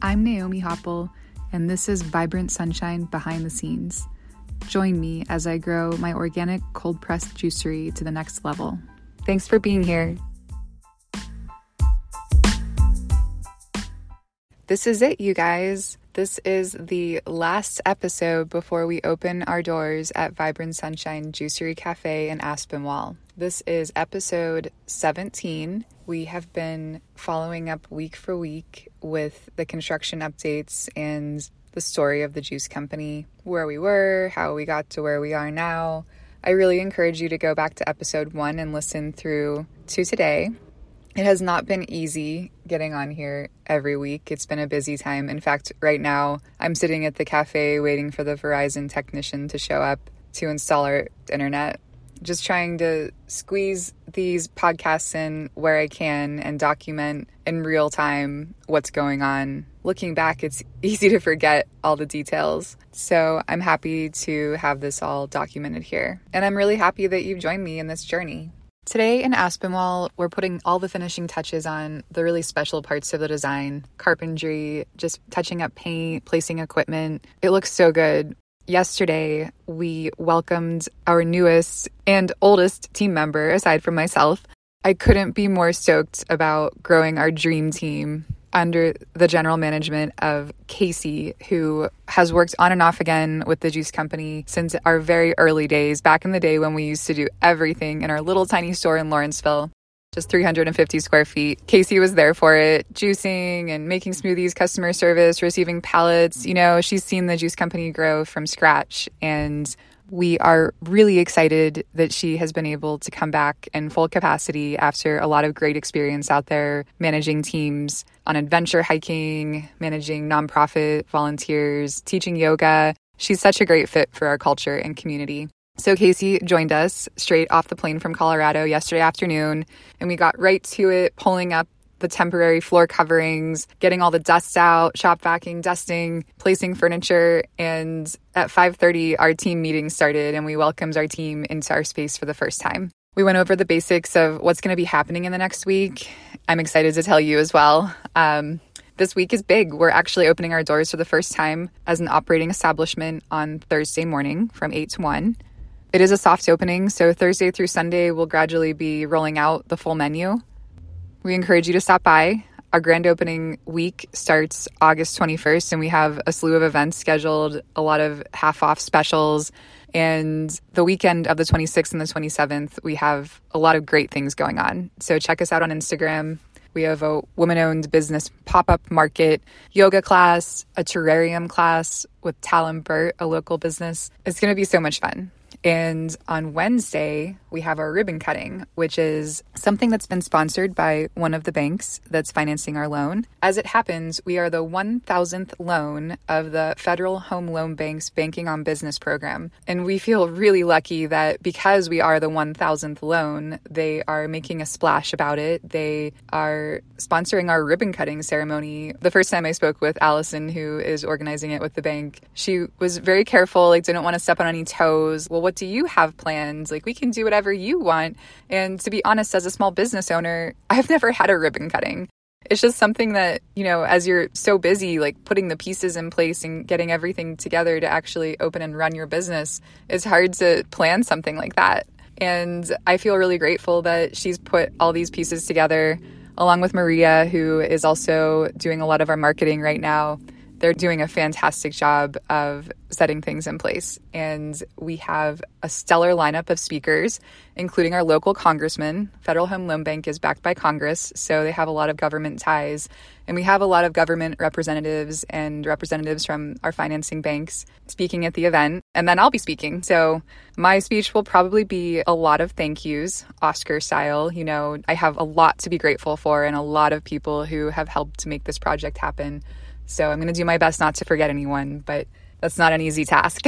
I'm Naomi Hoppel, and this is Vibrant Sunshine Behind the Scenes. Join me as I grow my organic cold pressed juicery to the next level. Thanks for being here. This is it, you guys. This is the last episode before we open our doors at Vibrant Sunshine Juicery Cafe in Aspinwall. This is episode 17. We have been following up week for week with the construction updates and the story of the juice company, where we were, how we got to where we are now. I really encourage you to go back to episode one and listen through to today. It has not been easy getting on here every week. It's been a busy time. In fact, right now, I'm sitting at the cafe waiting for the Verizon technician to show up to install our internet. Just trying to squeeze these podcasts in where I can and document in real time what's going on. Looking back, it's easy to forget all the details. So I'm happy to have this all documented here. And I'm really happy that you've joined me in this journey. Today in Aspinwall, we're putting all the finishing touches on the really special parts of the design carpentry, just touching up paint, placing equipment. It looks so good. Yesterday, we welcomed our newest and oldest team member, aside from myself. I couldn't be more stoked about growing our dream team under the general management of Casey, who has worked on and off again with the juice company since our very early days, back in the day when we used to do everything in our little tiny store in Lawrenceville. Just 350 square feet. Casey was there for it, juicing and making smoothies, customer service, receiving pallets. You know, she's seen the juice company grow from scratch and we are really excited that she has been able to come back in full capacity after a lot of great experience out there managing teams on adventure hiking, managing nonprofit volunteers, teaching yoga. She's such a great fit for our culture and community. So, Casey joined us straight off the plane from Colorado yesterday afternoon, and we got right to it, pulling up the temporary floor coverings, getting all the dust out, shop vacuuming, dusting, placing furniture, and at 5:30 our team meeting started and we welcomed our team into our space for the first time. We went over the basics of what's going to be happening in the next week. I'm excited to tell you as well. Um, this week is big. We're actually opening our doors for the first time as an operating establishment on Thursday morning from 8 to 1. It is a soft opening, so Thursday through Sunday, we'll gradually be rolling out the full menu. We encourage you to stop by. Our grand opening week starts August 21st, and we have a slew of events scheduled, a lot of half off specials. And the weekend of the 26th and the 27th, we have a lot of great things going on. So check us out on Instagram. We have a woman owned business pop up market, yoga class, a terrarium class with Talon Burt, a local business. It's going to be so much fun. And on Wednesday, we have our ribbon cutting, which is something that's been sponsored by one of the banks that's financing our loan. As it happens, we are the 1000th loan of the Federal Home Loan Bank's Banking on Business program. And we feel really lucky that because we are the 1000th loan, they are making a splash about it. They are sponsoring our ribbon cutting ceremony. The first time I spoke with Allison, who is organizing it with the bank, she was very careful, like, didn't want to step on any toes. Well, what do you have planned? Like, we can do whatever you want. And to be honest, as a small business owner, I've never had a ribbon cutting. It's just something that, you know, as you're so busy, like putting the pieces in place and getting everything together to actually open and run your business, it's hard to plan something like that. And I feel really grateful that she's put all these pieces together, along with Maria, who is also doing a lot of our marketing right now they're doing a fantastic job of setting things in place. And we have a stellar lineup of speakers, including our local congressman. Federal Home Loan Bank is backed by Congress, so they have a lot of government ties. And we have a lot of government representatives and representatives from our financing banks speaking at the event. And then I'll be speaking. So my speech will probably be a lot of thank yous, Oscar style. You know, I have a lot to be grateful for and a lot of people who have helped to make this project happen. So I'm going to do my best not to forget anyone, but that's not an easy task.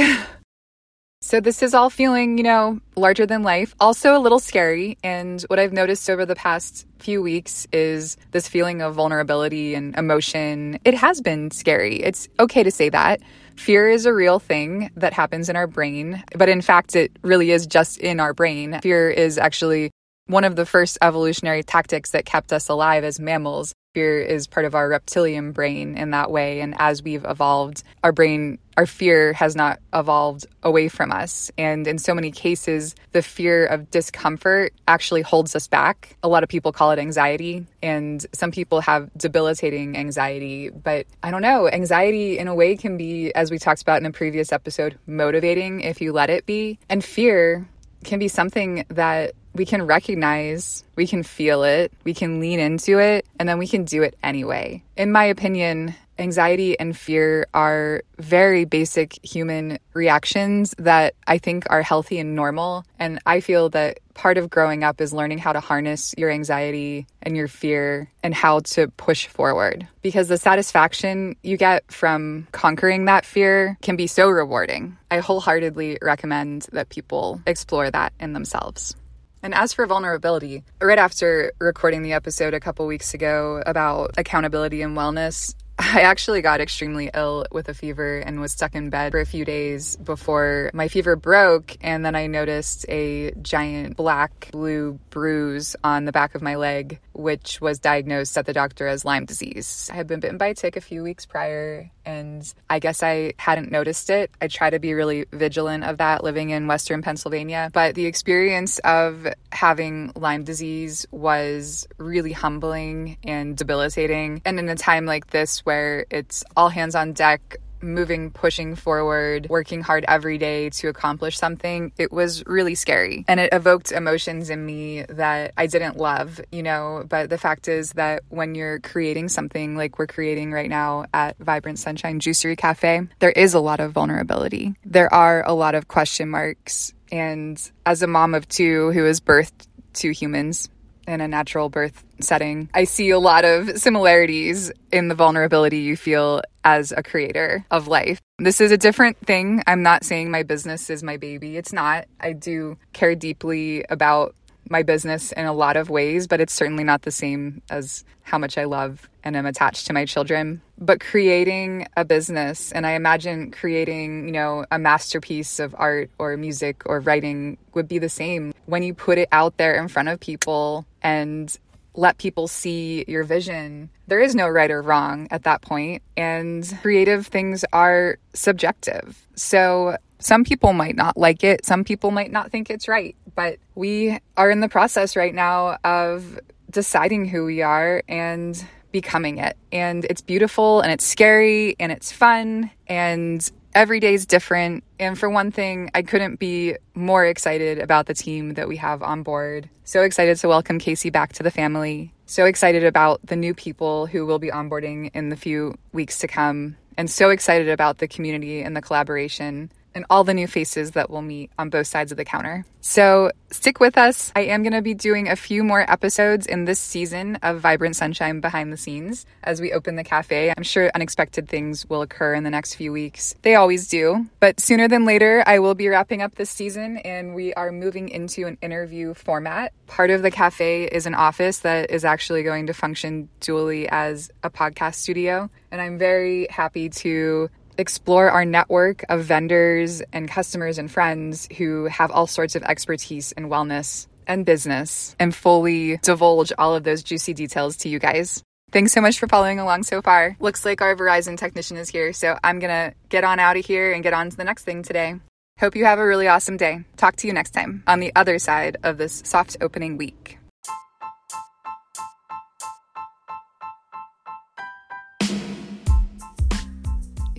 so this is all feeling, you know, larger than life, also a little scary. And what I've noticed over the past few weeks is this feeling of vulnerability and emotion. It has been scary. It's okay to say that. Fear is a real thing that happens in our brain, but in fact, it really is just in our brain. Fear is actually one of the first evolutionary tactics that kept us alive as mammals. Fear is part of our reptilian brain in that way. And as we've evolved, our brain, our fear has not evolved away from us. And in so many cases, the fear of discomfort actually holds us back. A lot of people call it anxiety, and some people have debilitating anxiety. But I don't know, anxiety in a way can be, as we talked about in a previous episode, motivating if you let it be. And fear can be something that we can recognize, we can feel it, we can lean into it, and then we can do it anyway. In my opinion, anxiety and fear are very basic human reactions that I think are healthy and normal. And I feel that part of growing up is learning how to harness your anxiety and your fear and how to push forward. Because the satisfaction you get from conquering that fear can be so rewarding. I wholeheartedly recommend that people explore that in themselves. And as for vulnerability, right after recording the episode a couple weeks ago about accountability and wellness, I actually got extremely ill with a fever and was stuck in bed for a few days before my fever broke. And then I noticed a giant black blue bruise on the back of my leg, which was diagnosed at the doctor as Lyme disease. I had been bitten by a tick a few weeks prior, and I guess I hadn't noticed it. I try to be really vigilant of that living in Western Pennsylvania. But the experience of having Lyme disease was really humbling and debilitating. And in a time like this, where it's all hands on deck, moving, pushing forward, working hard every day to accomplish something, it was really scary. And it evoked emotions in me that I didn't love, you know. But the fact is that when you're creating something like we're creating right now at Vibrant Sunshine Juicery Cafe, there is a lot of vulnerability. There are a lot of question marks. And as a mom of two who has birthed two humans, in a natural birth setting. I see a lot of similarities in the vulnerability you feel as a creator of life. This is a different thing. I'm not saying my business is my baby. It's not. I do care deeply about my business in a lot of ways, but it's certainly not the same as how much I love and am attached to my children. But creating a business, and I imagine creating, you know, a masterpiece of art or music or writing would be the same. When you put it out there in front of people and let people see your vision, there is no right or wrong at that point. And creative things are subjective. So some people might not like it, some people might not think it's right, but we are in the process right now of deciding who we are and becoming it. And it's beautiful and it's scary and it's fun and every day is different. And for one thing, I couldn't be more excited about the team that we have on board. So excited to welcome Casey back to the family. So excited about the new people who will be onboarding in the few weeks to come. And so excited about the community and the collaboration and all the new faces that we'll meet on both sides of the counter. So stick with us. I am going to be doing a few more episodes in this season of Vibrant Sunshine behind the scenes as we open the cafe. I'm sure unexpected things will occur in the next few weeks. They always do. But sooner than later, I will be wrapping up this season and we are moving into an interview format. Part of the cafe is an office that is actually going to function dually as a podcast studio. And I'm very happy to explore our network of vendors and customers and friends who have all sorts of expertise in wellness and business and fully divulge all of those juicy details to you guys. Thanks so much for following along so far. Looks like our Verizon technician is here, so I'm gonna get on out of here and get on to the next thing today. Hope you have a really awesome day. Talk to you next time on the other side of this soft opening week.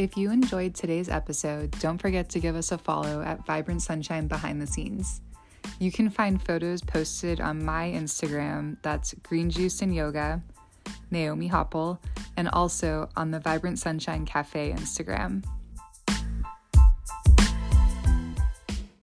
If you enjoyed today's episode, don't forget to give us a follow at Vibrant Sunshine Behind the Scenes. You can find photos posted on my Instagram, that's Green Juice and Yoga, Naomi Hoppel, and also on the Vibrant Sunshine Cafe Instagram.